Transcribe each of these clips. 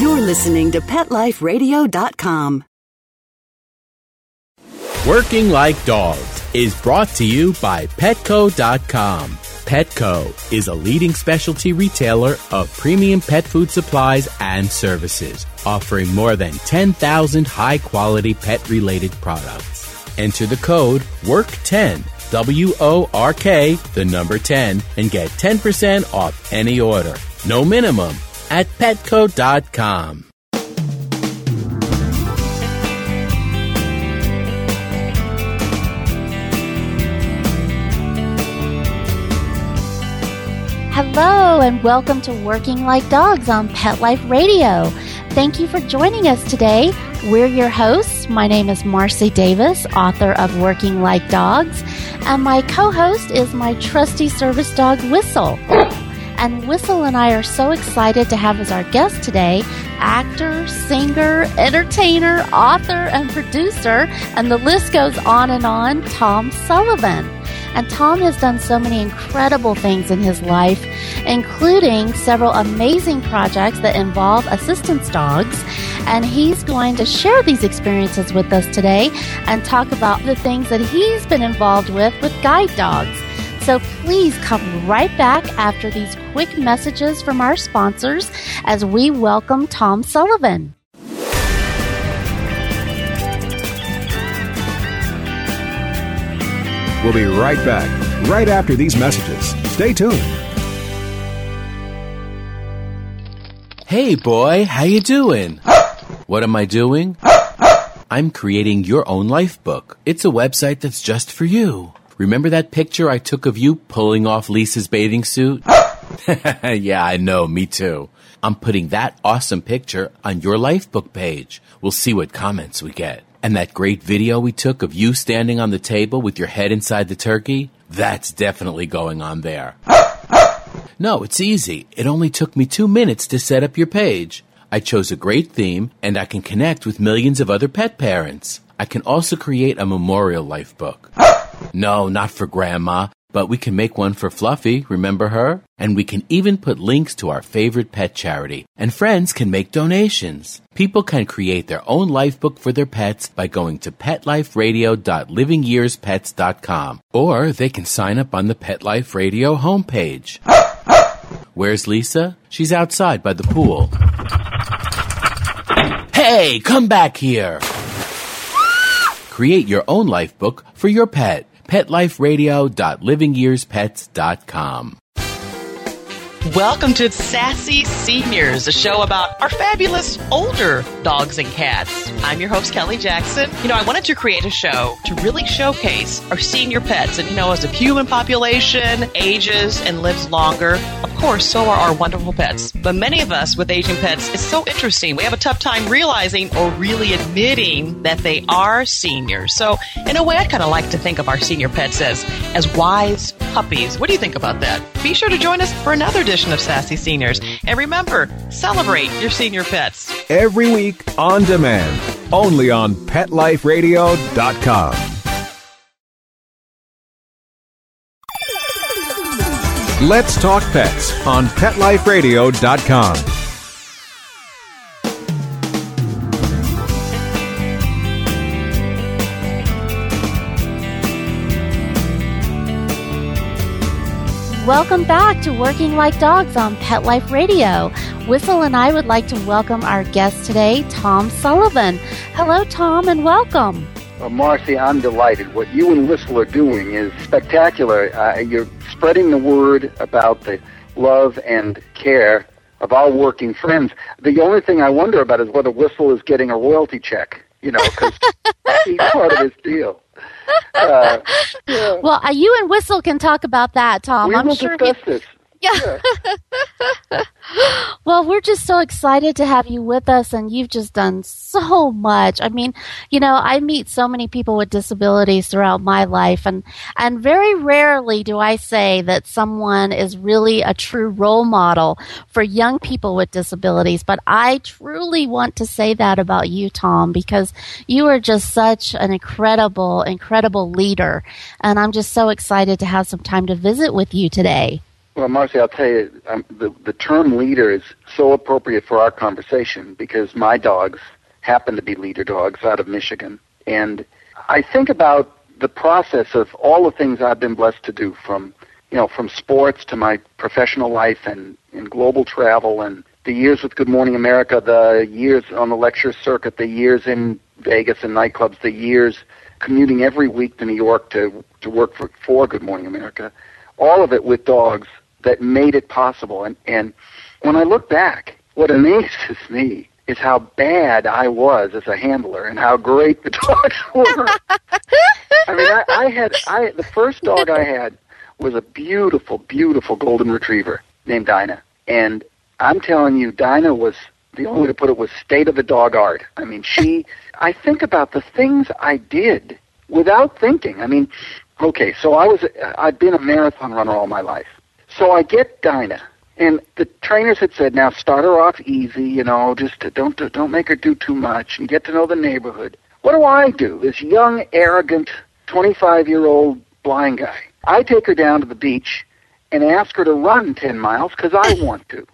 You're listening to PetLifeRadio.com. Working Like Dogs is brought to you by Petco.com. Petco is a leading specialty retailer of premium pet food supplies and services, offering more than 10,000 high quality pet related products. Enter the code WORK10, W O R K, the number 10, and get 10% off any order. No minimum at petco.com. Hello, and welcome to Working Like Dogs on Pet Life Radio. Thank you for joining us today. We're your hosts. My name is Marcy Davis, author of Working Like Dogs, and my co host is my trusty service dog, Whistle. And Whistle and I are so excited to have as our guest today actor, singer, entertainer, author, and producer, and the list goes on and on, Tom Sullivan. And Tom has done so many incredible things in his life, including several amazing projects that involve assistance dogs. And he's going to share these experiences with us today and talk about the things that he's been involved with with guide dogs. So please come right back after these quick messages from our sponsors as we welcome Tom Sullivan. We'll be right back, right after these messages. Stay tuned. Hey boy, how you doing? What am I doing? I'm creating your own life book. It's a website that's just for you. Remember that picture I took of you pulling off Lisa's bathing suit? yeah, I know, me too. I'm putting that awesome picture on your lifebook page. We'll see what comments we get. And that great video we took of you standing on the table with your head inside the turkey? That's definitely going on there. No, it's easy. It only took me two minutes to set up your page. I chose a great theme and I can connect with millions of other pet parents. I can also create a memorial life book. No, not for grandma, but we can make one for Fluffy, remember her? And we can even put links to our favorite pet charity. And friends can make donations. People can create their own life book for their pets by going to petliferadio.livingyearspets.com. Or they can sign up on the Pet Life Radio homepage. Where's Lisa? She's outside by the pool. Hey, come back here! Create your own life book for your pet. PetLifeRadio.livingyearspets.com. Welcome to Sassy Seniors, a show about our fabulous older dogs and cats. I'm your host, Kelly Jackson. You know, I wanted to create a show to really showcase our senior pets. And, you know, as the human population ages and lives longer, of course, so are our wonderful pets. But many of us with aging pets, it's so interesting. We have a tough time realizing or really admitting that they are seniors. So, in a way, I kind of like to think of our senior pets as, as wise puppies. What do you think about that? Be sure to join us for another edition of Sassy Seniors. And remember, celebrate your senior pets. Every week on demand, only on PetLifeRadio.com. Let's talk pets on PetLifeRadio.com. Welcome back to Working Like Dogs on Pet Life Radio. Whistle and I would like to welcome our guest today, Tom Sullivan. Hello, Tom, and welcome. Well, Marcy, I'm delighted. What you and Whistle are doing is spectacular. Uh, you're spreading the word about the love and care of our working friends. The only thing I wonder about is whether Whistle is getting a royalty check, you know, because he's part of this deal. Uh, yeah. Well, uh, you and Whistle can talk about that, Tom. We I'm will sure discuss he- this. Yeah. well, we're just so excited to have you with us, and you've just done so much. I mean, you know, I meet so many people with disabilities throughout my life, and and very rarely do I say that someone is really a true role model for young people with disabilities. But I truly want to say that about you, Tom, because you are just such an incredible, incredible leader, and I'm just so excited to have some time to visit with you today. Well, Marcy, I'll tell you, um, the the term leader is so appropriate for our conversation because my dogs happen to be leader dogs out of Michigan, and I think about the process of all the things I've been blessed to do, from you know, from sports to my professional life and and global travel, and the years with Good Morning America, the years on the lecture circuit, the years in Vegas and nightclubs, the years commuting every week to New York to to work for, for Good Morning America, all of it with dogs that made it possible. And and when I look back, what amazes me is how bad I was as a handler and how great the dogs were. I mean, I, I had I the first dog I had was a beautiful, beautiful golden retriever named Dinah, and I'm telling you, Dinah was the only way to put it was state of the dog art. I mean, she. I think about the things I did without thinking. I mean, okay, so I was I'd been a marathon runner all my life, so I get Dinah. And the trainers had said, "Now start her off easy, you know, just don't don't make her do too much, and get to know the neighborhood." What do I do? This young, arrogant, 25-year-old blind guy. I take her down to the beach and ask her to run 10 miles because I want to.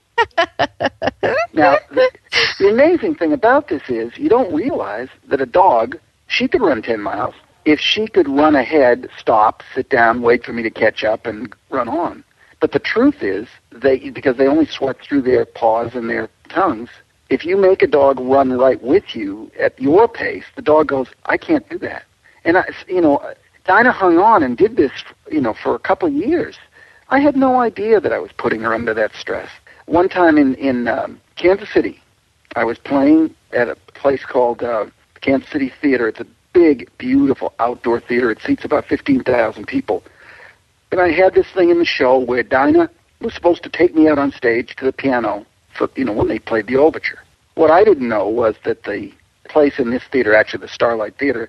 now, the, the amazing thing about this is you don't realize that a dog, she could run 10 miles. If she could run ahead, stop, sit down, wait for me to catch up, and run on. But the truth is, they because they only sweat through their paws and their tongues. If you make a dog run right with you at your pace, the dog goes, "I can't do that." And I, you know, Dinah hung on and did this, you know, for a couple of years. I had no idea that I was putting her under that stress. One time in in um, Kansas City, I was playing at a place called uh, Kansas City Theater. It's a big, beautiful outdoor theater. It seats about fifteen thousand people. And I had this thing in the show where Dinah was supposed to take me out on stage to the piano for you know when they played the overture. What I didn't know was that the place in this theater, actually the Starlight Theater,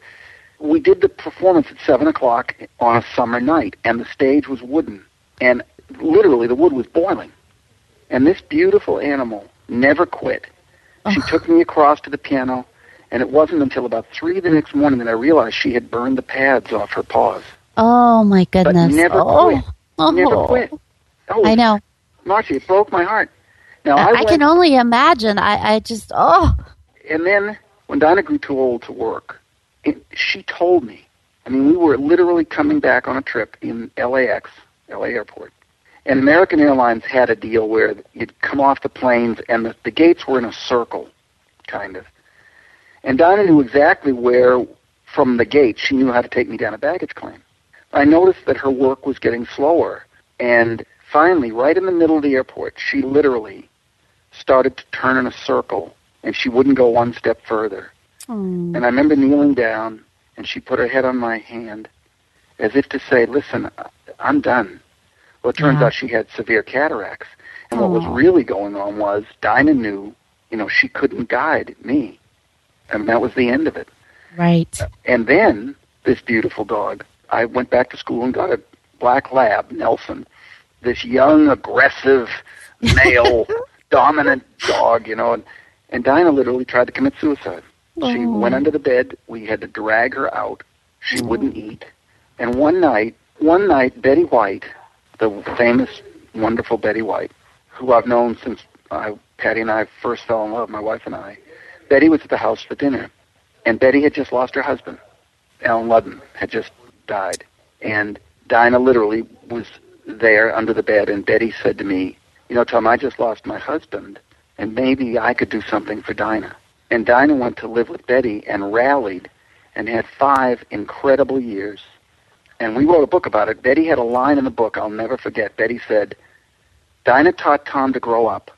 we did the performance at seven o'clock on a summer night, and the stage was wooden, and literally the wood was boiling. And this beautiful animal never quit. She took me across to the piano, and it wasn't until about three the next morning that I realized she had burned the pads off her paws. Oh my goodness! But never oh. quit. Oh. Never oh. quit. Oh, I know. Marcy, it broke my heart. Now I, I, I went, can only imagine. I, I just oh and then when Donna grew too old to work, it, she told me. I mean, we were literally coming back on a trip in LAX, LA Airport, and American Airlines had a deal where you'd come off the planes and the, the gates were in a circle, kind of. And Donna knew exactly where, from the gate, she knew how to take me down a baggage claim. I noticed that her work was getting slower, and finally, right in the middle of the airport, she literally started to turn in a circle, and she wouldn't go one step further. Mm. And I remember kneeling down, and she put her head on my hand, as if to say, "Listen, I'm done." Well, it turns Yeah. out she had severe cataracts, and what was really going on was Dinah knew, you know, she couldn't guide me, and that was the end of it. right. And then this beautiful dog, I went back to school and got a black lab, Nelson, this young, aggressive, male, dominant dog, you know, and, and Dinah literally tried to commit suicide. She Oh. went under the bed. We had to drag her out. She oh. wouldn't eat. And one night, one night, Betty White, the famous, wonderful Betty White, who I've known since I, Patty and I first fell in love, my wife and I, Betty was at the house for dinner. And Betty had just lost her husband. Allen Ludden had just died. And Dinah literally was there under the bed, and Betty said to me, You know, Tom, I just lost my husband, and maybe I could do something for Dinah. And Dinah went to live with Betty and rallied and had five incredible years. And we wrote a book about it. Betty had a line in the book I'll never forget. Betty said, Dinah taught Tom to grow up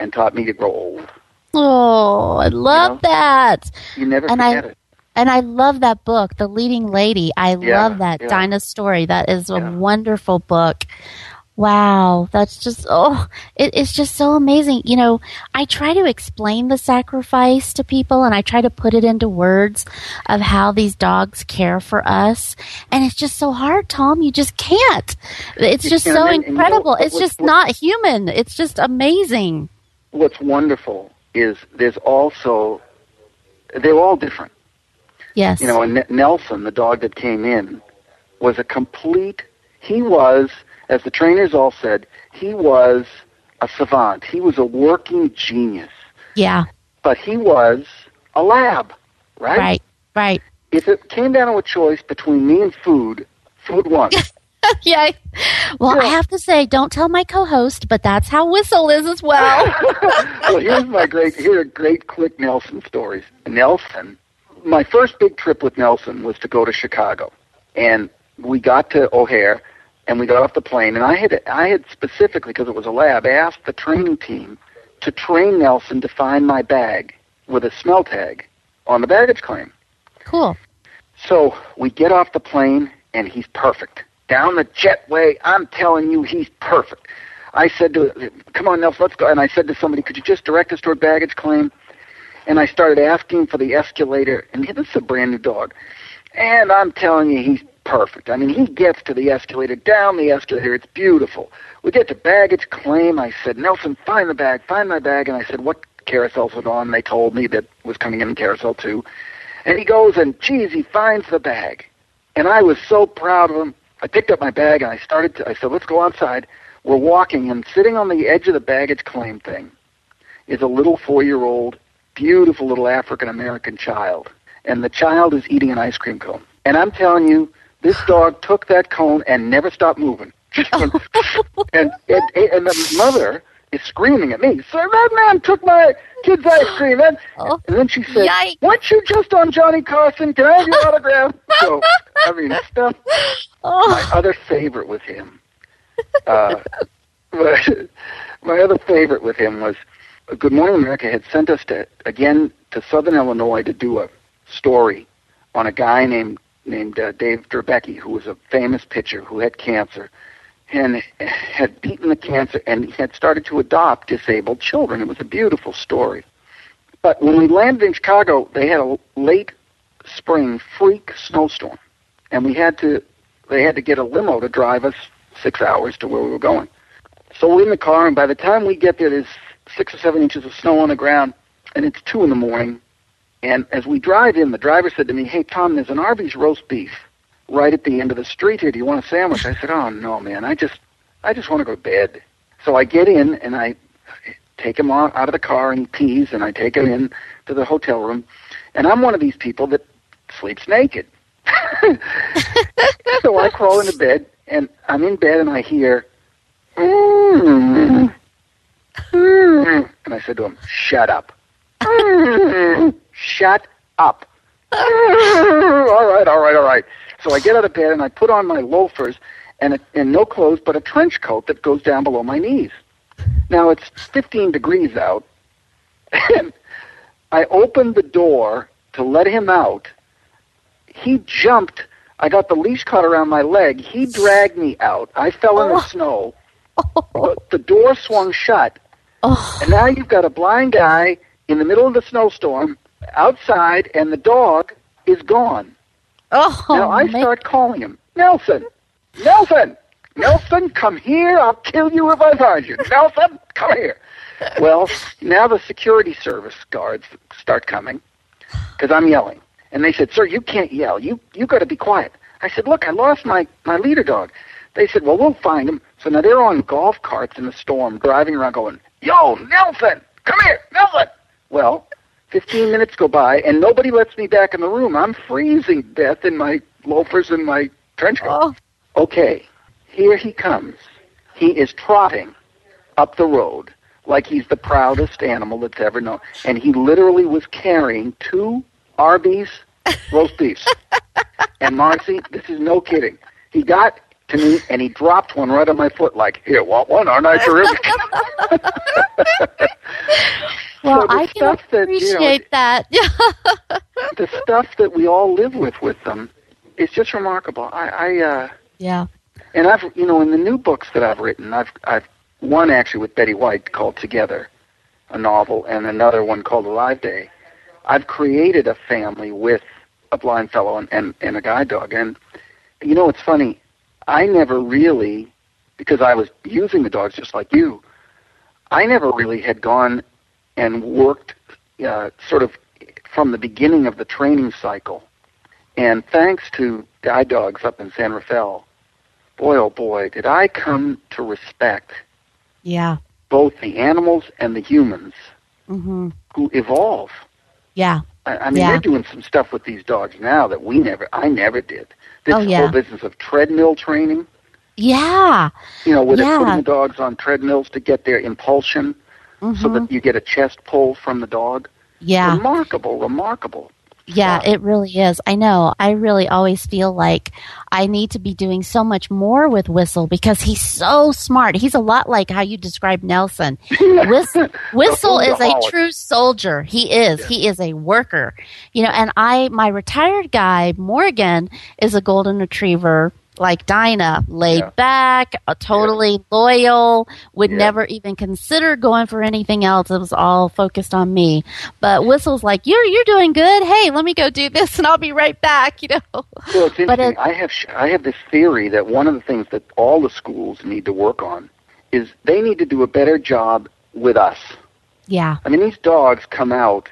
and taught me to grow old. Oh, I love know? that. You never And I- it. And I love that book, The Leading Lady. I Yeah, love that yeah. Dinah story. That is a Yeah. wonderful book. Wow, that's just oh, it, it's just so amazing. You know, I try to explain the sacrifice to people, and I try to put it into words of how these dogs care for us, and it's just so hard, Tom. You just can't. It's just so and- and you know incredible. it's just not human. It's just amazing. What's wonderful is there's also, they're all different. Yes. You know, and N- Nelson, the dog that came in, was a complete. He was, as the trainers all said, he was a savant. He was a working genius, Yeah. but he was a lab, right? Right. Right. If it came down to a choice between me and food, food won. yeah. Well, I have to say, don't tell my co-host, but that's how Whistle is as well. well, here's my great here are great quick Nelson stories. Nelson, my first big trip with Nelson was to go to Chicago, and we got to O'Hare, and we got off the plane, and I had I had specifically because it was a lab asked the training team to train Nelson to find my bag with a smell tag on the baggage claim. cool. So we get off the plane, and he's perfect. Down the jetway, I'm telling you, he's perfect. I said to, come on, Nelson, let's go. And I said to somebody, could you just direct us toward baggage claim? And I started asking for the escalator, and this is a brand new dog. And I'm telling you, he's perfect. I mean, he gets to the escalator, down the escalator, it's beautiful. We get to baggage claim. I said, Nelson, find the bag, find my bag. And I said, what carousels it on? They told me that was coming in carousel two. And he goes and, geez, he finds the bag. And I was so proud of him. I picked up my bag and I started to, I said, let's go outside. We're walking and sitting on the edge of the baggage claim thing is a little four-year-old, beautiful little African-American child. And the child is eating an ice cream cone. And I'm telling you, this dog took that cone and never stopped moving. Just went, and, and, and the mother is screaming at me, sir, that man took my kid's ice cream. And, Oh. and then she said, Yikes. weren't you just on Johnny Carson? Can I have your autograph? So, I mean, stuff. Oh, My other favorite with him, uh, my other favorite with him was Good Morning America had sent us to again to Southern Illinois to do a story on a guy named named uh, Dave Dravecky, who was a famous pitcher who had cancer and had beaten the cancer and had started to adopt disabled children. It was a beautiful story. But when we landed in Chicago, they had a late spring freak snowstorm, and we had to they had to get a limo to drive us six hours to where we were going. So we're in the car, and by the time we get there, there's six or seven inches of snow on the ground, and it's two in the morning. And as we drive in, the driver said to me, "Hey Tom, there's an Arby's roast beef right at the end of the street here. Do you want a sandwich?" I said, "Oh no, man, I just I just want to go to bed." So I get in and I take him out of the car and he pees, and I take him in to the hotel room, and I'm one of these people that sleeps naked. so I crawl into bed, and I'm in bed, and I hear, "Mm, mm," and I said to him, "Shut up, shut up." all right, all right, all right. So I get out of bed and I put on my loafers and a, and no clothes but a trench coat that goes down below my knees. Now it's 15 degrees out, and I opened the door to let him out. He jumped. I got the leash caught around my leg. He dragged me out. I fell in the oh. snow. But the door swung shut, oh, and now you've got a blind guy in the middle of the snowstorm outside, and the dog is gone. oh, now I man. start calling him, Nelson, Nelson, Nelson, come here. I'll kill you if I find you. Nelson, come here. Well, now the security service guards start coming because I'm yelling, and they said, "Sir, you can't yell. You you got to be quiet." I said, "Look, I lost my my leader dog." They said, "Well, we'll find him." So now they're on golf carts in the storm, driving around, going, "Yo, Nelson, come here, Nelson." Well, 15 minutes go by, and nobody lets me back in the room. I'm freezing death in my loafers and my trench coat. Oh, Okay, here he comes. He is trotting up the road like he's the proudest animal that's ever known. And he literally was carrying two Arby's roast beefs. and Marcy, this is no kidding. He got to me and he dropped one right on my foot like, here, want one? Aren't I terrific? well, So I can stuff that, you know, appreciate that. the stuff that we all live with with them is just remarkable. I, I uh, yeah. and I've you know in the new books that I've written, I've I've one actually with Betty White called Together, a novel, and another one called Alive Day. I've created a family with a blind fellow and, and, and a guide dog, and you know it's funny. I never really, because I was using the dogs just like you. I never really had gone and worked uh, sort of from the beginning of the training cycle. And thanks to guide dogs up in San Rafael, boy oh boy, did I come to respect Yeah. both the animals and the humans mm-hmm. who evolve. Yeah. I, I mean, Yeah. they're doing some stuff with these dogs now that we never, I never did. This Oh, yeah. whole business of treadmill training, Yeah. you know, where they're Yeah. putting the dogs on treadmills to get their impulsion so Mhm. that you get a chest pull from the dog. Yeah. Remarkable, remarkable. Yeah, stuff. it really is. I know. I really always feel like I need to be doing so much more with Whistle because he's so smart. He's a lot like how you describe Nelson. Whistle, Whistle is a true soldier. He is. He is a worker. You know, and I, my retired guy, Morgan, is a golden retriever like Dinah, laid Yeah. back, uh, totally loyal, would Yeah. never even consider going for anything else. It was all focused on me. But Whistle's like, "You're you're doing good. Hey, let me go do this, and I'll be right back." You know. Well, it's But interesting. it- I have sh- I have this theory that one of the things that all the schools need to work on is they need to do a better job with us. Yeah, I mean, these dogs come out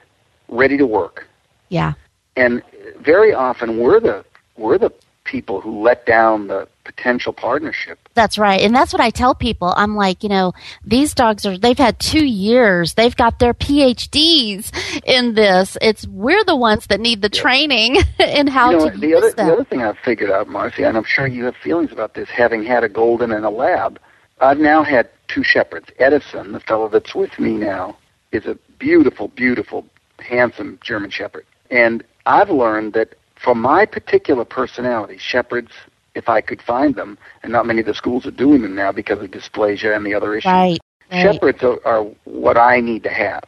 ready to work, yeah, and very often we're the we're the people who let down the potential partnership. that's right. And that's what I tell people. I'm like, you know, these dogs are. They've had two years. They've got their PhDs in this. It's we're the ones that need the training in how you know, to the use other them. the other thing I've figured out, Marcy, and I'm sure you have feelings about this, having had a golden and a lab. I've now had two shepherds. Edison, the fellow that's with me now, is a beautiful, beautiful, handsome German shepherd. And I've learned that for my particular personality, shepherds, if I could find them, and not many of the schools are doing them now because of dysplasia and the other issues. right. Right. Shepherds are, are what I need to have.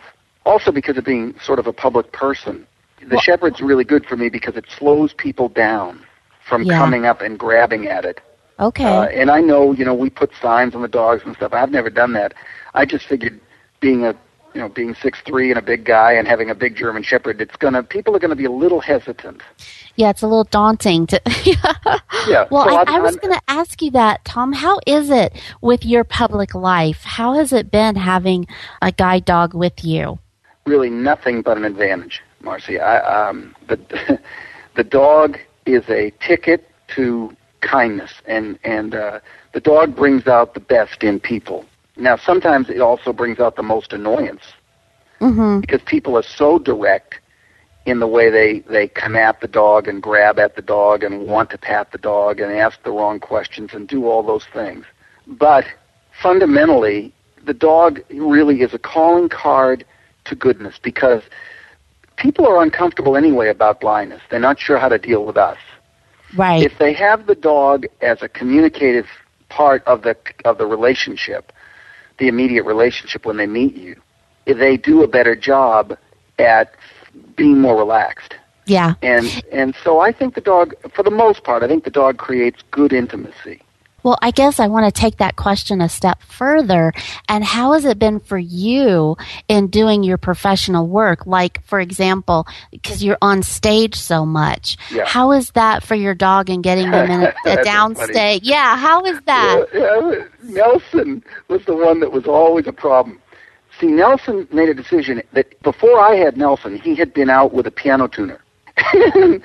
Also, because of being sort of a public person, the Well- shepherd's really good for me because it slows people down from Yeah. coming up and grabbing at it. Okay. Uh, and I know, you know, we put signs on the dogs and stuff. I've never done that. I just figured being a, you know, being six three and a big guy and having a big German Shepherd, it's gonna people are gonna be a little hesitant. yeah, it's a little daunting to. Yeah. Well, so I, I was going to ask you that, Tom. How is it with your public life? How has it been having a guide dog with you? really nothing but an advantage, Marcy. I, um, the the dog is a ticket to kindness, and and uh, the dog brings out the best in people. Now, sometimes it also brings out the most annoyance Mm-hmm. because people are so direct in the way they they come at the dog and grab at the dog and want to pat the dog and ask the wrong questions and do all those things. But fundamentally, the dog really is a calling card to goodness because people are uncomfortable anyway about blindness. They're not sure how to deal with us. Right. If they have the dog as a communicative part of the of the relationship, the immediate relationship when they meet you, they do a better job at being more relaxed. yeah. And and so I think the dog, for the most part, I think the dog creates good intimacy. Well, I guess I want to take that question a step further. And how has it been for you in doing your professional work? Like, for example, because you're on stage so much. Yeah. How is that for your dog and getting them in a, a downstage? Yeah. How is that? Yeah, yeah, Nelson was the one that was always a problem. See, Nelson made a decision that before I had Nelson, he had been out with a piano tuner. and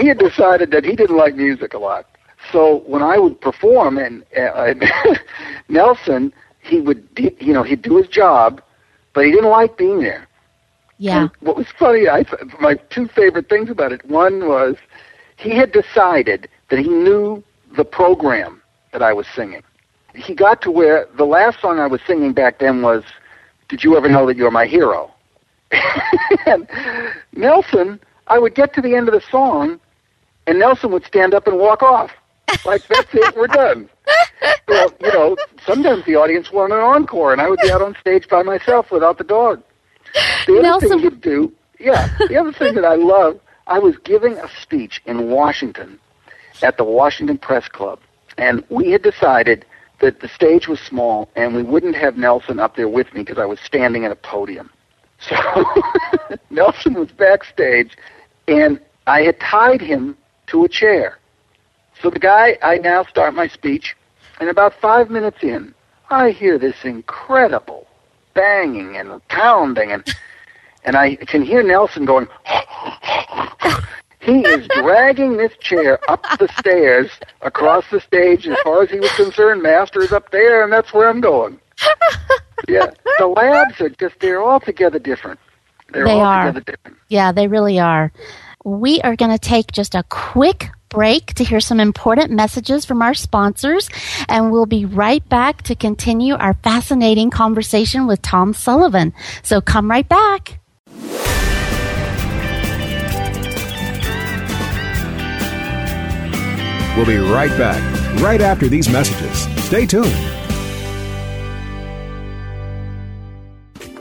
he had decided that he didn't like music a lot. So when I would perform, and uh, Nelson, he would, you know, he'd do his job, but he didn't like being there. Yeah. And what was funny, I my two favorite things about it. One was he had decided that he knew the program that I was singing. He got to where the last song I was singing back then was "Did You Ever Know That You're My Hero?" and Nelson, I would get to the end of the song, and Nelson would stand up and walk off. Like that's it, we're done. Well, you know, sometimes the audience wanted an encore, and I would be out on stage by myself without the dog. The other Nelson- thing he'd do, yeah, the other thing that I love, I was giving a speech in Washington at the Washington Press Club, and we had decided that the stage was small and we wouldn't have Nelson up there with me because I was standing at a podium. So Nelson was backstage, and I had tied him to a chair. So the guy, I now start my speech, and about five minutes in, I hear this incredible banging and pounding, and and I can hear Nelson going. he is dragging this chair up the stairs across the stage. As far as he was concerned, Master is up there, and that's where I'm going. yeah, the labs are just, they're altogether different. They're They are. different. Yeah, they really are. We are going to take just a quick break to hear some important messages from our sponsors, and we'll be right back to continue our fascinating conversation with Tom Sullivan. So come right back. We'll be right back, right after these messages. Stay tuned.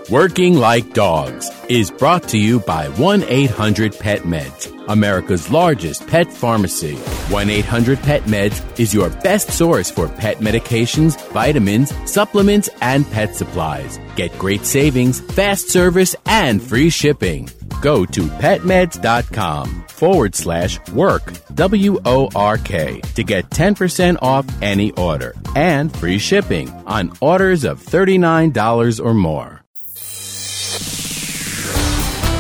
Working Like Dogs is brought to you by 1 800 Pet Meds, America's largest pet pharmacy. 1 800 Pet Meds is your best source for pet medications, vitamins, supplements, and pet supplies. Get great savings, fast service, and free shipping. Go to petmeds.com forward slash work, W O R K, to get 10% off any order and free shipping on orders of $39 or more.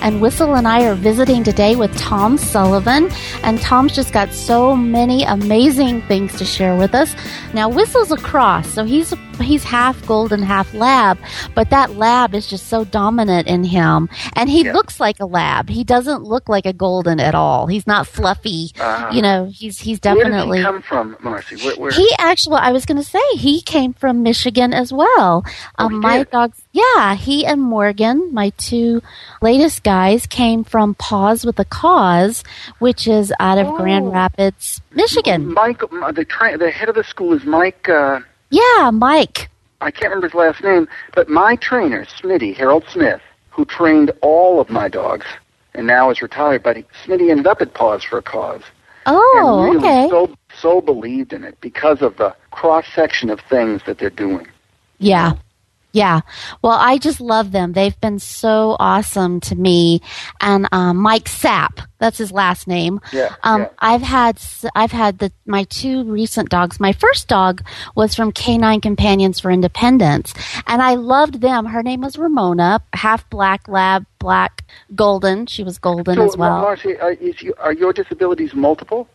And Whistle and I are visiting today with Tom Sullivan. And Tom's just got so many amazing things to share with us. Now, Whistle's a cross, so he's he's half golden, half lab, but that lab is just so dominant in him. And he Yeah. looks like a lab. He doesn't look like a golden at all. He's not fluffy. Uh, you know, he's he's Where definitely did he come from, Marcy? Where, where? he actually, I was going to say, he came from Michigan as well. Oh, Um, my did? dogs, yeah, he and Morgan, my two latest guys, came from Paws with a Cause, which is out of Grand Oh. Rapids, Michigan. Mike, the the head of the school is Mike. Uh, Yeah, Mike. I can't remember his last name, but my trainer, Smitty Harold Smith, who trained all of my dogs, and now is retired. But he, Smitty ended up at Paws for a Cause, Oh, and really okay. so so believed in it because of the cross section of things that they're doing. Yeah. Yeah. Well, I just love them. They've been so awesome to me. And um, Mike Sapp, that's his last name. Yeah, Um, yeah. I've had I've had the my two recent dogs. My first dog was from Canine Companions for Independence, and I loved them. Her name was Ramona, half black lab, black golden. She was golden so, as well. Marcy, uh, is you, are your disabilities multiple?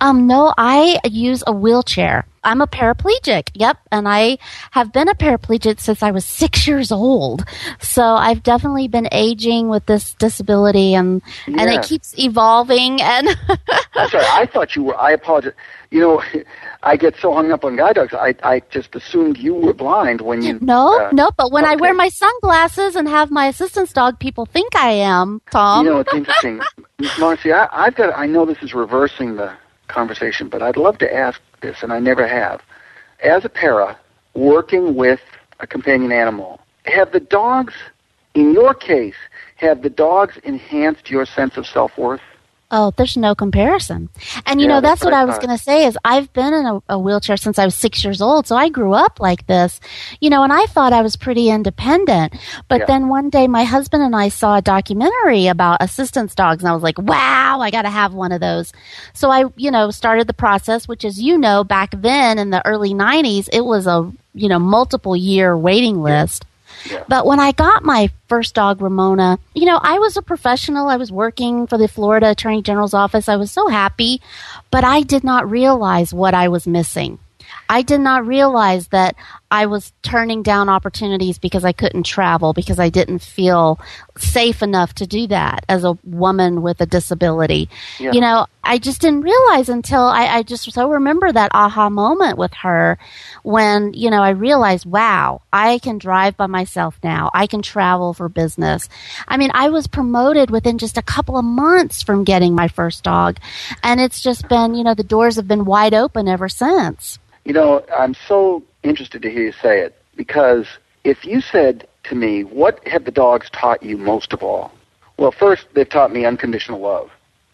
Um, no, I use a wheelchair. I'm a paraplegic. Yep. And I have been a paraplegic since I was six years old. So I've definitely been aging with this disability and, and it keeps evolving and I'm sorry, I thought you were. I apologize. You know, I get so hung up on guide dogs. I I just assumed you were blind when you. no, uh, no, but when I wear my sunglasses and have my assistance dog, people think I am, Tom. You know, it's interesting, Marcy. I, I've got. I know this is reversing the conversation, but I'd love to ask this, and I never have. As a para, working with a companion animal, have the dogs, in your case, have the dogs enhanced your sense of self worth? Oh, there's no comparison. And you Yeah, know, that's what I was going to say is I've been in a, a wheelchair since I was six years old. So I grew up like this, you know, and I thought I was pretty independent. But Yeah. then one day my husband and I saw a documentary about assistance dogs and I was like, wow, I got to have one of those. So I, you know, started the process, which as you know, back then in the early nineties, it was a, you know, multiple year waiting list. Yeah. But when I got my first dog, Ramona, you know, I was a professional. I was working for the Florida Attorney General's office. I was so happy, but I did not realize what I was missing. I did not realize that I was turning down opportunities because I couldn't travel because I didn't feel safe enough to do that as a woman with a disability. Yeah. You know, I just didn't realize until I, I just so remember that aha moment with her when, you know, I realized, wow, I can drive by myself now. I can travel for business. I mean, I was promoted within just a couple of months from getting my first dog. And it's just been, you know, the doors have been wide open ever since. You know, I'm so interested to hear you say it because if you said to me, what have the dogs taught you most of all? Well, first, they've taught me unconditional love.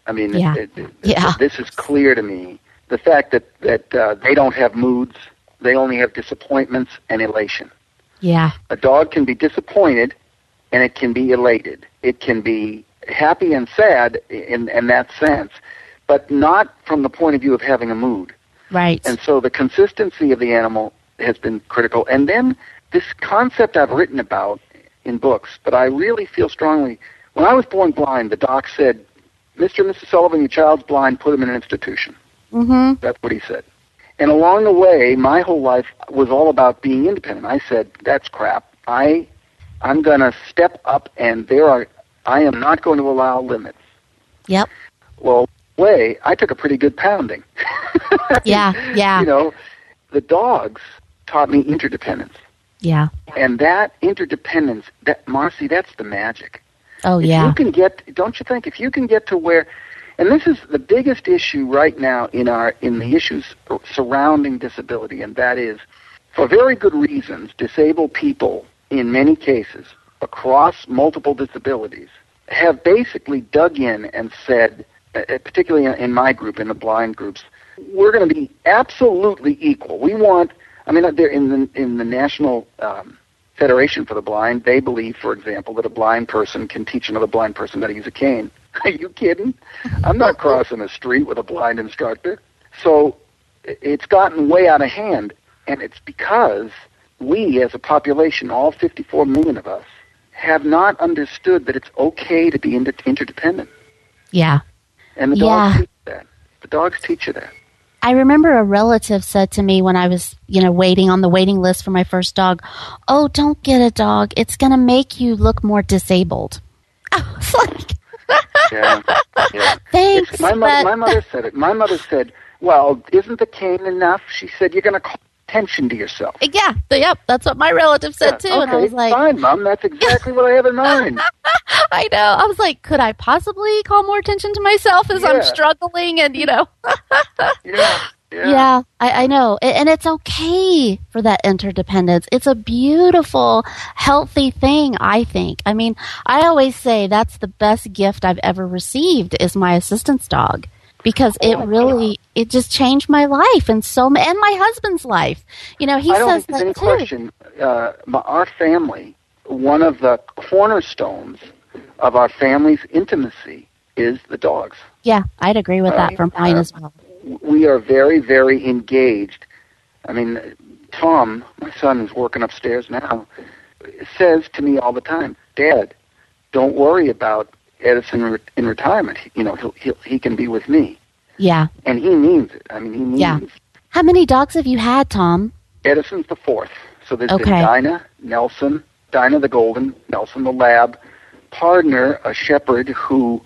I mean, Yeah. it, it, it- this is clear to me. The fact that, that uh, they don't have moods, they only have disappointments and elation. Yeah. A dog can be disappointed and it can be elated. It can be happy and sad in, in that sense, but not from the point of view of having a mood. Right. And so the consistency of the animal has been critical. And then this concept I've written about in books, but I really feel strongly. When I was born blind, the doc said, Mr. and Mrs. Sullivan, your child's blind, put him in an institution. mm-hmm. That's what he said. And along the way, my whole life was all about being independent. I said, that's crap. I, I'm going to step up, and there are, I am not going to allow limits. Yep. Well, way, I took a pretty good pounding. Yeah. Yeah. You know, the dogs taught me interdependence. Yeah. And that interdependence, that Marcy, that's the magic. Oh, If yeah. you can get, don't you think, if you can get to where, and this is the biggest issue right now in our in the issues surrounding disability, and that is, for very good reasons, disabled people in many cases across multiple disabilities have basically dug in and said, particularly in, in my group, in the blind groups, we're going to be absolutely equal. We want, I mean, they're in the in the national um, Federation for the Blind, they believe, for example, that a blind person can teach another blind person how to use a cane. Are you kidding? I'm not crossing a street with a blind instructor. So it's gotten way out of hand, and it's because we, as a population, all 54 million of us, have not understood that it's okay to be interdependent. Yeah. And the Yeah. dogs teach that. The dogs teach you that. I remember a relative said to me when I was, you know, waiting on the waiting list for my first dog, "Oh, don't get a dog. It's going to make you look more disabled." I was like, Yeah. yeah. "Thanks, my, but my mother said it. My mother said, "Well, isn't the cane enough?" She said, "You're going to call attention to yourself." yeah, yep, that's what my relative said Yeah, too." okay, and I was like, "Fine, mom. That's exactly what I have in mind." I know. I was like, could I possibly call more attention to myself as I'm struggling and, you know, Yeah. Yeah. Yeah, I, I know. And it's okay for that interdependence. It's a beautiful, healthy thing, I think. I mean, I always say that's the best gift I've ever received is my assistance dog because it really, it just changed my life and so, and my husband's life. You know, he says think there's any that too. question. Uh, our family, one of the cornerstones of our family's intimacy is the dogs. Yeah, I'd agree with that Uh, for mine uh, as well. we are very, very engaged. I mean, Tom, my son who's working upstairs now, says to me all the time, Dad, don't worry about Edison re- in retirement. You know, he'll, he'll, he can be with me. Yeah. And he means it. I mean, he means Yeah. How many dogs have you had, Tom? Edison's the fourth. So there's Okay. been Dinah, Nelson, Dinah the Golden, Nelson the Lab, Pardner, a shepherd who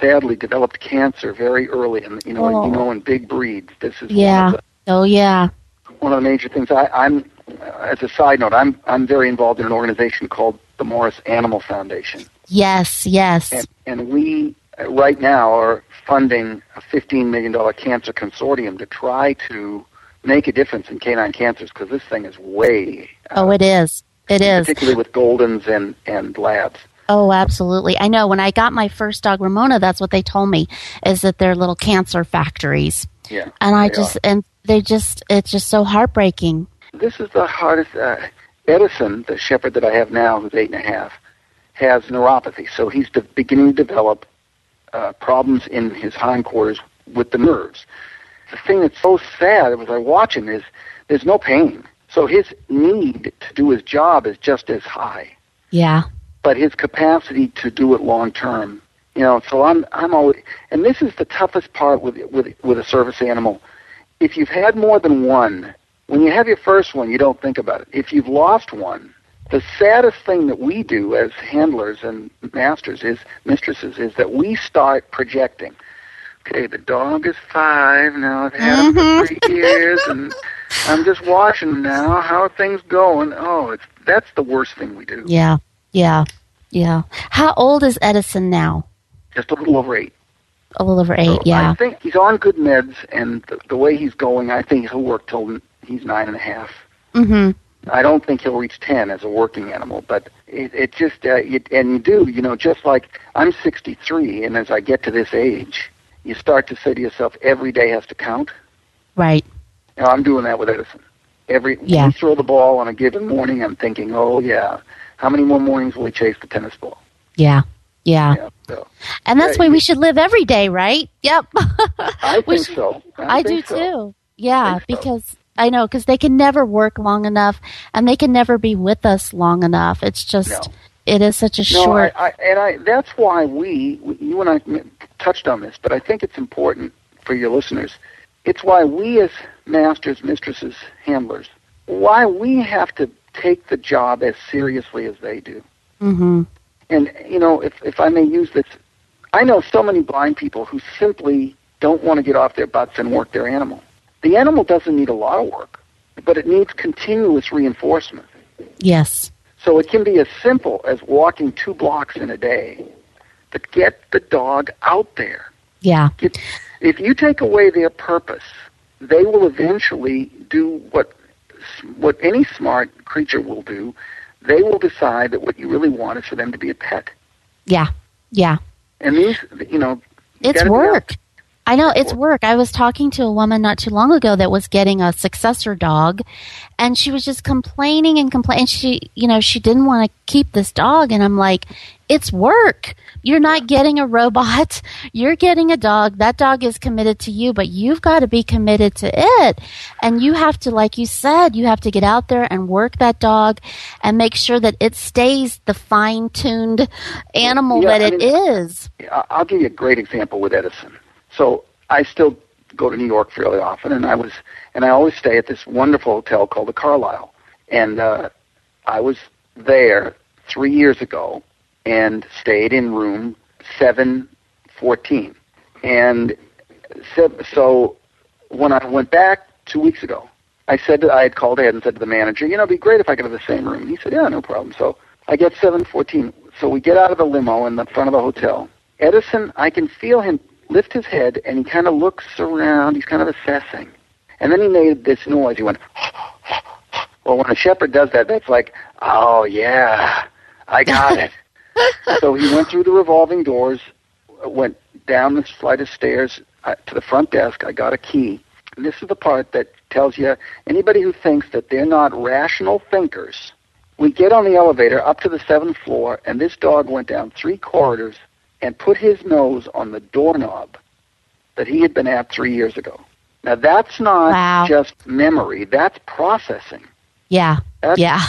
sadly developed cancer very early. And you know, Oh. you know, in big breeds, this is Yeah. the Oh, yeah. one of the major things. I, I'm, as a side note, I'm I'm very involved in an organization called the Morris Animal Foundation, Yes, yes. and and we uh, right now are funding a 15 million dollar cancer consortium to try to make a difference in canine cancers because this thing is way, oh, it is. It is. particularly with Goldens and and Labs. Oh, absolutely. I know when I got my first dog, Ramona, that's what they told me is that they're little cancer factories. Yeah, And I just, are. and they just, it's just so heartbreaking. this is the hardest. Uh, Edison, the shepherd that I have now, who's eight and a half, has neuropathy. So he's de- beginning to develop uh, problems in his hindquarters with the nerves. The thing that's so sad as I watch him is there's no pain. So his need to do his job is just as high, Yeah. but his capacity to do it long term, you know. So I'm I'm always, and this is the toughest part with with with a service animal. If you've had more than one, when you have your first one, you don't think about it. If you've lost one, the saddest thing that we do as handlers and masters is mistresses is that we start projecting. Okay, the dog is five now. I've had him for three years, and I'm just watching him now. How are things going? Oh, it's that's the worst thing we do. Yeah, yeah, yeah. How old is Edison now? Just a little over eight. A little over eight. So yeah. I think he's on good meds, and the, the way he's going, I think he'll work till he's nine and a half. Mm-hmm. I don't think he'll reach 10 as a working animal, but it, it just, uh, it, and you do, you know, just like I'm 63, and as I get to this age, you start to say to yourself, every day has to count. Right. Know, I'm doing that with Edison. Every, Yeah. throw the ball on a given morning, I'm thinking, oh, yeah, how many more mornings will he chase the tennis ball? Yeah. Yeah. Yeah, so And that's Yeah, the way we should live every day, right? Yep. I think should- so. I, do think so. too. Yeah, so. because I know because they can never work long enough, and they can never be with us long enough. It's just No. it is such a No, short. I, I, and I, that's why we, we- you and I touched on this, but I think it's important for your listeners. It's why we as masters, mistresses, handlers, why we have to take the job as seriously as they do. Mm-hmm. And, you know, if, if I may use this, I know so many blind people who simply don't want to get off their butts and work their animal. The animal doesn't need a lot of work, but it needs continuous reinforcement. Yes. So it can be as simple as walking two blocks in a day to get the dog out there. Yeah. If, if you take away their purpose, they will eventually do what what any smart creature will do. They will decide that what you really want is for them to be a pet. Yeah. Yeah. And these, you know, it's It's gotta be out work. I know it's work. I was talking to a woman not too long ago that was getting a successor dog and she was just complaining and complaining. She, you know, she didn't want to keep this dog. And I'm like, it's work. You're not getting a robot. You're getting a dog. That dog is committed to you, but you've got to be committed to it. And you have to, like you said, you have to get out there and work that dog and make sure that it stays the fine tuned animal Yeah, that I it mean- is. I- I'll give you a great example with Edison. So I still go to New York fairly often, and I was, and I always stay at this wonderful hotel called the Carlyle, and uh, I was there three years ago and stayed in room seven fourteen, and so, so when I went back two weeks ago, I said that I had called ahead and said to the manager, you know, it'd be great if I could have the same room. And he said, yeah, no problem. So I get 714. So we get out of the limo in the front of the hotel. Edison, I can feel him lift his head and he kind of looks around. He's kind of assessing. And then he made this noise. He went, well, when a shepherd does that, that's like, oh, yeah, I got it. so he went through the revolving doors, went down this flight of stairs uh, to the front desk. I got a key. And this is the part that tells you anybody who thinks that they're not rational thinkers. We get on the elevator up to the seventh floor, and this dog went down three corridors and put his nose on the doorknob that he had been at three years ago. Now, that's not Wow. just memory, that's processing. Yeah. That's, Yeah.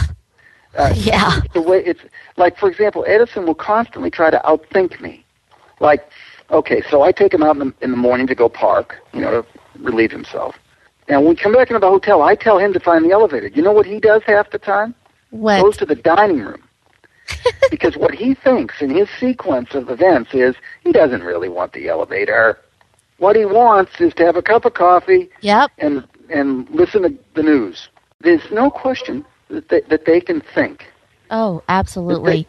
uh, Yeah. The way it's like, for example, Edison will constantly try to outthink me. Like, okay, so I take him out in the, in the morning to go park, you know, to relieve himself. And when we come back into the hotel, I tell him to find the elevator. You know what he does half the time? What? Goes to the dining room. because what he thinks in his sequence of events is he doesn't really want the elevator. What he wants is to have a cup of coffee Yep. and and listen to the news. There's no question that they, that they can think. Oh, absolutely.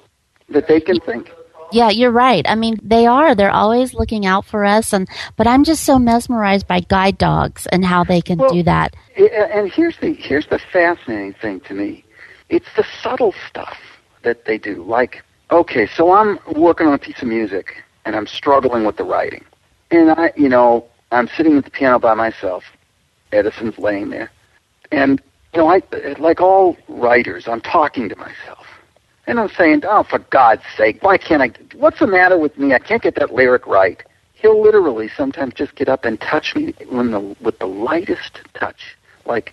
That they can think. Yeah, you're right. I mean, they are. They're always looking out for us and but I'm just so mesmerized by guide dogs and how they can Well- do that. And here's the here's the fascinating thing to me. It's the subtle stuff that they do. Like, okay, so I'm working on a piece of music and I'm struggling with the writing. And I, you know, I'm sitting at the piano by myself. Edison's laying there. And you know, I like all writers, I'm talking to myself. And I'm saying, "Oh, for God's sake, why can't I What's the matter with me? I can't get that lyric right." He'll literally sometimes just get up and touch me when the, with the lightest touch. Like,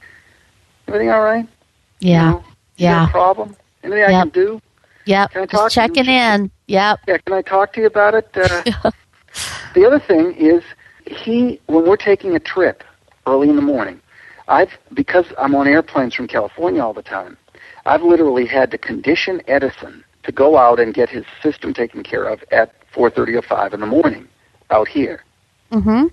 everything all right? Yeah. You got Yeah. problem? Anything I can do? Yep. Can I talk Just checking in. Yep. Yeah, can I talk to you about it? Uh, the other thing is, he when we're taking a trip early in the morning, I've because I'm on airplanes from California all the time. I've literally had to condition Edison to go out and get his system taken care of at 4:30 or 5 in the morning out here. Mhm.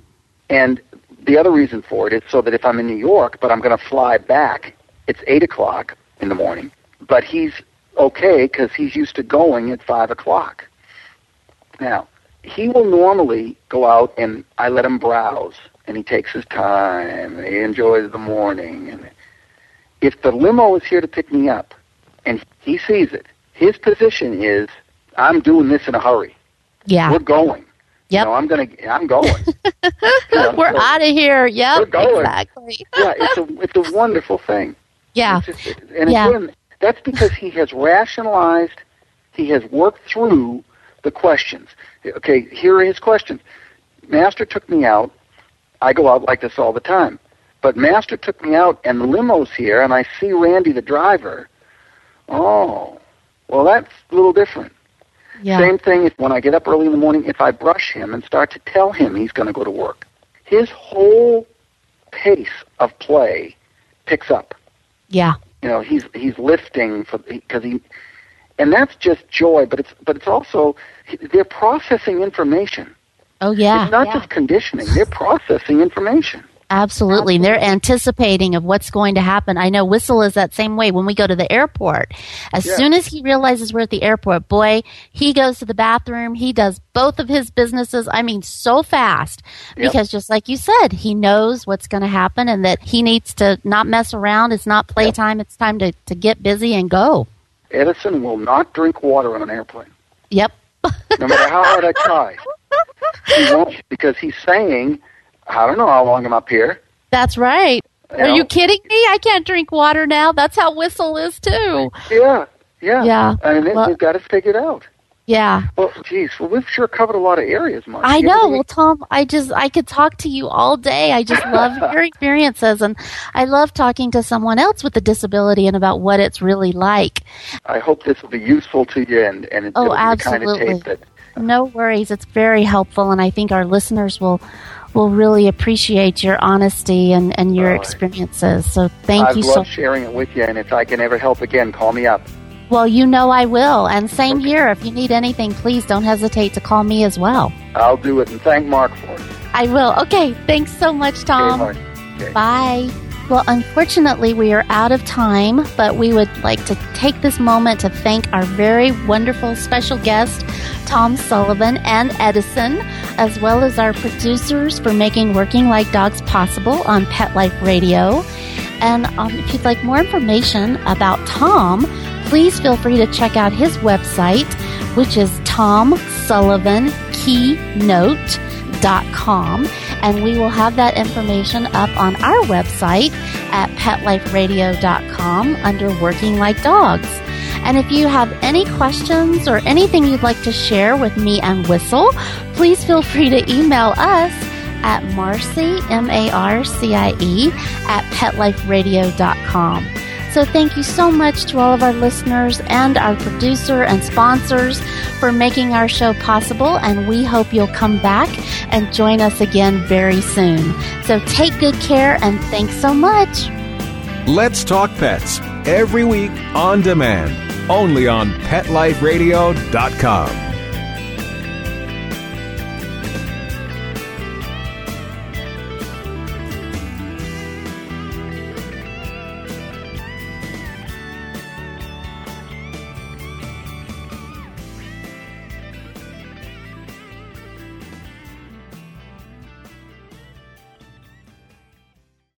And the other reason for it is so that if I'm in New York, but I'm going to fly back, it's eight o'clock in the morning. But he's okay because he's used to going at five o'clock. Now, he will normally go out and I let him browse, and he takes his time, and he enjoys the morning. And if the limo is here to pick me up, and he sees it, his position is, I'm doing this in a hurry. Yeah. We're going. Yep. You know, I'm gonna, I'm going. You know, We're so- out of here. Yep. We're going. Exactly. yeah, it's a it's a wonderful thing. Yeah. Just- and Yeah. again, that's because he has rationalized, he has worked through the questions. Okay, here are his questions. Master took me out. I go out like this all the time. But Master took me out, and the limo's here, and I see Randy, the driver. Oh, well, that's a little different. Yeah. Same thing if when I get up early in the morning, if I brush him and start to tell him he's going to go to work, his whole pace of play picks up. Yeah. You know, he's he's lifting for because he, and that's just joy. But it's but it's also they're processing information. Oh yeah. It's not just conditioning; they're processing information. Absolutely. And they're anticipating of what's going to happen. I know Whistle is that same way when we go to the airport. As Yeah. soon as he realizes we're at the airport, boy, he goes to the bathroom. He does both of his businesses. I mean, so fast. Yep. Because just like you said, he knows what's going to happen and that he needs to not mess around. It's not playtime. It's time to, to get busy and go. Edison will not drink water on an airplane, Yep. no matter how hard I try. He won't because he's saying, "I don't know how long I'm up here." That's right. You Are know? you kidding me? I can't drink water now. That's how Whistle is too. Yeah, yeah, Yeah. I mean, Well- they've got it figured out. Yeah. Well, geez, well, we've sure covered a lot of areas, Marcie. I You know. Well, Tom, I just I could talk to you all day. I just love your experiences, and I love talking to someone else with a disability and about what it's really like. I hope this will be useful to you, and and it, Oh, the kind of absolutely. tape that No worries. It's very helpful, and I think our listeners will will really appreciate your honesty and, and your right. experiences. So thank I've you so. sharing it with you. And if I can ever help again, call me up. Well, you know I will, and same here. If you need anything, please don't hesitate to call me as well. I'll do it, and thank Mark for it. I will. Okay. Thanks so much, Tom. okay. Okay. Bye. Well, unfortunately, we are out of time, but we would like to take this moment to thank our very wonderful special guest, Tom Sullivan and Edison, as well as our producers for making Working Like Dogs possible on Pet Life Radio. And um, if you'd like more information about Tom, please feel free to check out his website, which is tomsullivankeynote.com. And we will have that information up on our website at petliferadio.com under Working Like Dogs. And if you have any questions or anything you'd like to share with me and Whistle, please feel free to email us at Marcie, M-A-R-C-I-E, at petliferadio.com. So thank you so much to all of our listeners and our producer and sponsors for making our show possible. And we hope you'll come back and join us again very soon. So take good care and thanks so much. Let's Talk Pets every week on demand, only on PetLifeRadio.com.